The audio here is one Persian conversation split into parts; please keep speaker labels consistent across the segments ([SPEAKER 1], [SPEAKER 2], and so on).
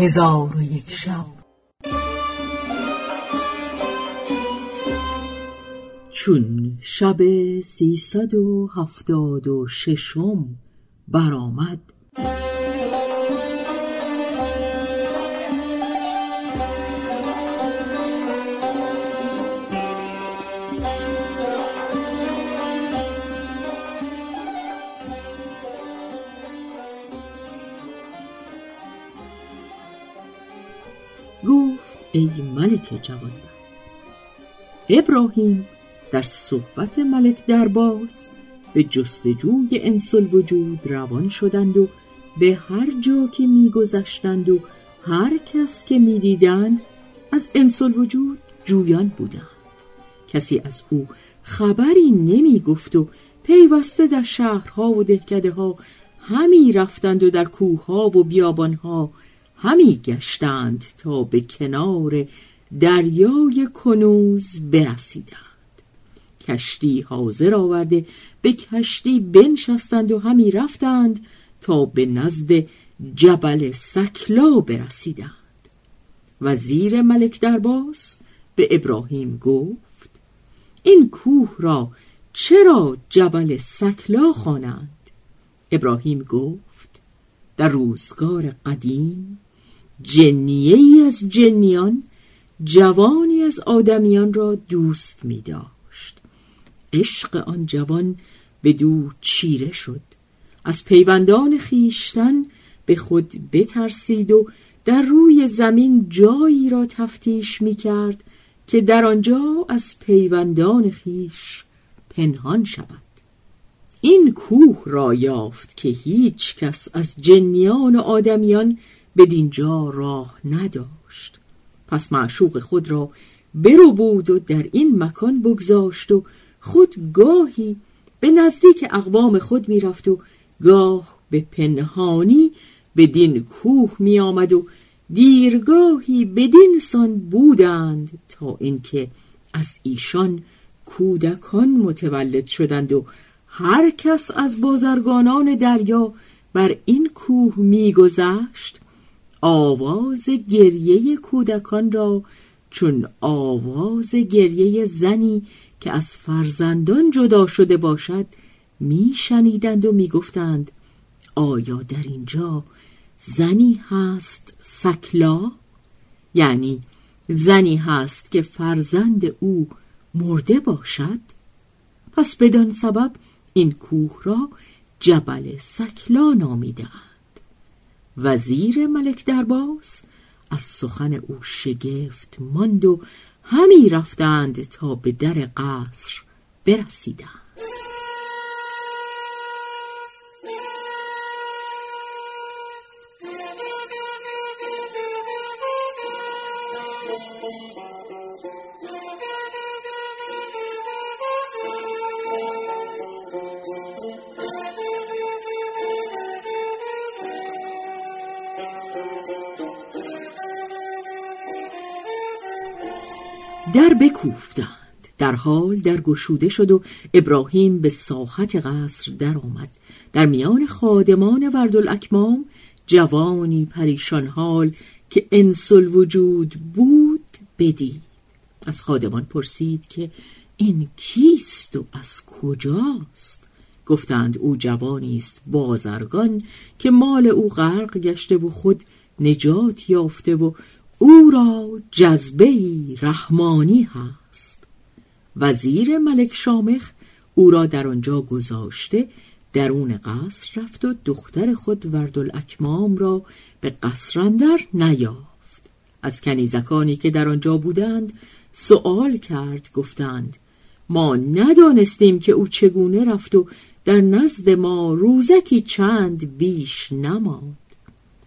[SPEAKER 1] هزار و یک شب.
[SPEAKER 2] چون شب سیصد و هفتاد و ششم برآمد. ای ملک جوان ابراهیم در صحبت ملک درباس به جستجوی انس وجود روان شدند و به هر جا که میگذشتند و هر کس که می‌دیدند از انس وجود جویان بودند. کسی از او خبری نمی گفت و پیوسته در شهرها و دهکده ها همی رفتند و در کوهها و بیابانها همی گشتند تا به کنار دریای کنوز برسیدند. کشتی حاضر آورده به کشتی بنشستند و همی رفتند تا به نزد جبل سکلا برسیدند. وزیر ملک درباس به ابراهیم گفت این کوه را چرا جبل سکلا خوانند؟ ابراهیم گفت در روزگار قدیم جنیه ای از جنیان جوانی از آدمیان را دوست می داشت. عشق آن جوان به دو چیره شد. از پیوندان خیشتن به خود بترسید و در روی زمین جایی را تفتیش می کرد که در آنجا از پیوندان خیش پنهان شود. این کوه را یافت که هیچ کس از جنیان و آدمیان به دینجا راه نداشت. پس معشوق خود را برو بود و در این مکان بگذاشت و خود گاهی به نزدیک اقوام خود می‌رفت و گاه به پنهانی به دین کوه می آمد و دیرگاهی بدین سان بودند تا اینکه از ایشان کودکان متولد شدند و هر کس از بازرگانان دریا بر این کوه میگذشت. آواز گریه کودکان را چون آواز گریه زنی که از فرزندان جدا شده باشد میشنیدند و می‌گفتند آیا در اینجا زنی هست سکلا؟ یعنی زنی هست که فرزند او مرده باشد؟ پس بدان سبب این کوه را جبل سکلا نامیدند وزیر ملک درباس از سخن او شگفت ماند و همی رفتند تا به در قصر برسیدند. در بکوفتند. در حال در گشوده شد و ابراهیم به ساحت قصر در آمد. در میان خادمان وردالاکمام جوانی پریشان حال که انسل وجود بود بدید. از خادمان پرسید که این کیست و از کجاست؟ گفتند او جوانی است بازرگان که مال او غرق گشته و خود نجات یافته و او را جذبه رحمانی هست. وزیر ملک شامخ او را در آنجا گذاشته درون قصر رفت و دختر خود وردالاکمام را به قصر اندر نیافت. از کنیزکانی که در آنجا بودند سؤال کرد گفتند ما ندانستیم که او چگونه رفت و در نزد ما روزکی چند بیش نماند.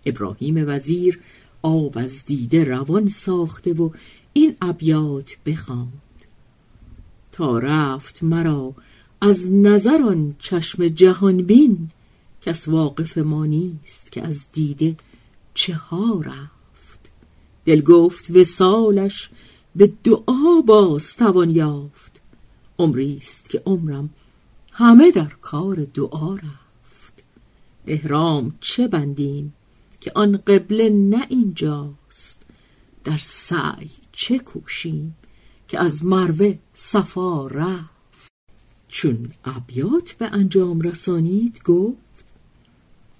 [SPEAKER 2] ابراهیم وزیر آب از دیده روان ساخته و این ابیات بخواند. تا رفت مرا از نظران چشم جهان بین کس واقف ما نیست که از دیده چه ها رفت. دل گفت وسالش به دعا باز توان یافت عمریست که عمرم همه در کار دعا رفت. احرام چه بندیم؟ که آن قبله نه اینجاست. در سعی چه کوشیم که از مروه صفا رفت؟ چون ابیات به انجام رسانید گفت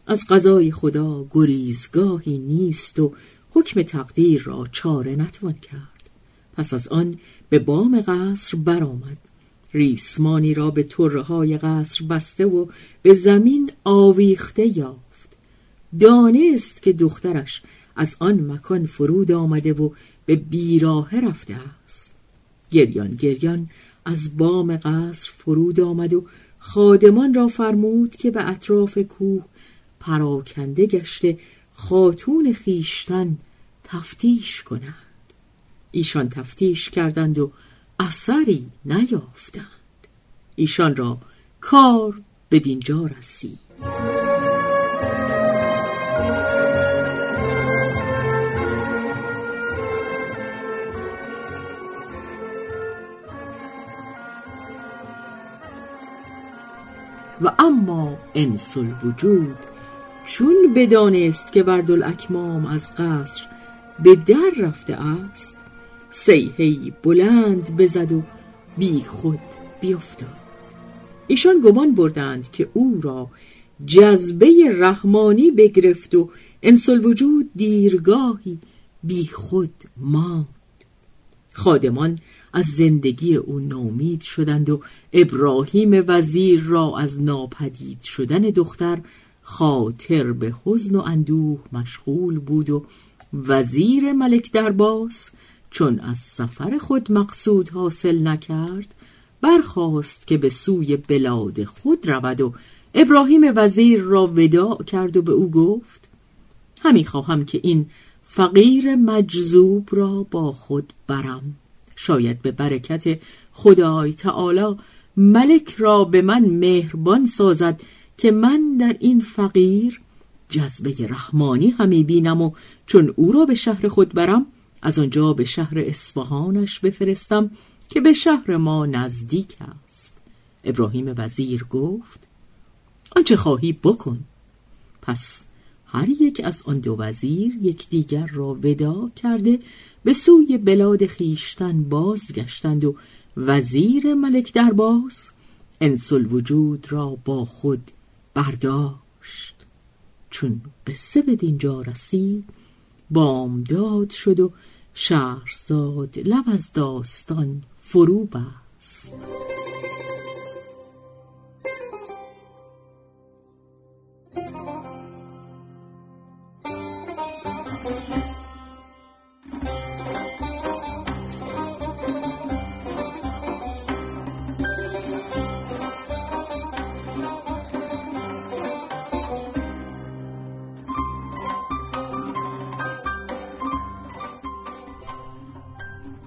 [SPEAKER 2] از قضای خدا گریزگاهی نیست و حکم تقدیر را چاره نتوان کرد. پس از آن به بام قصر برآمد. ریسمانی را به طره های قصر بسته و به زمین آویخته یافت. دانست که دخترش از آن مکان فرود آمده و به بیراه رفته است. گریان گریان از بام قصر فرود آمد و خادمان را فرمود که به اطراف کوه پراکنده گشته خاتون خیشتن تفتیش کنند. ایشان تفتیش کردند و اثری نیافتند. ایشان را کار به دینجا رسید. و اما انس الوجود چون بدانست که اکمام از قصر به در رفته است سیهی بلند بزد و بی خود بیفتاد ایشان گمان بردند که او را جذبه رحمانی بگرفت و انسل وجود دیرگاهی بی خود ماند. خادمان از زندگی او نامید شدند و ابراهیم وزیر را از ناپدید شدن دختر خاطر به حزن و اندوه مشغول بود و وزیر ملک درباس چون از سفر خود مقصود حاصل نکرد برخواست که به سوی بلاد خود رود و ابراهیم وزیر را وداع کرد و به او گفت همی خواهم که این فقیر مجذوب را با خود برم. شاید به برکت خدای تعالی ملک را به من مهربان سازد که من در این فقیر جذبه رحمانی همی بینم و چون او را به شهر خود برم از آنجا به شهر اصفهانش بفرستم که به شهر ما نزدیک است. ابراهیم وزیر گفت آنچه خواهی بکن. پس هر یک از آن دو وزیر یکدیگر را ودا کرده به سوی بلاد خیشتن بازگشتند و وزیر ملک درباز انسل وجود را با خود برداشت. چون قصه به دینجا رسید بامداد شد و شهرزاد لب از داستان فرو بست.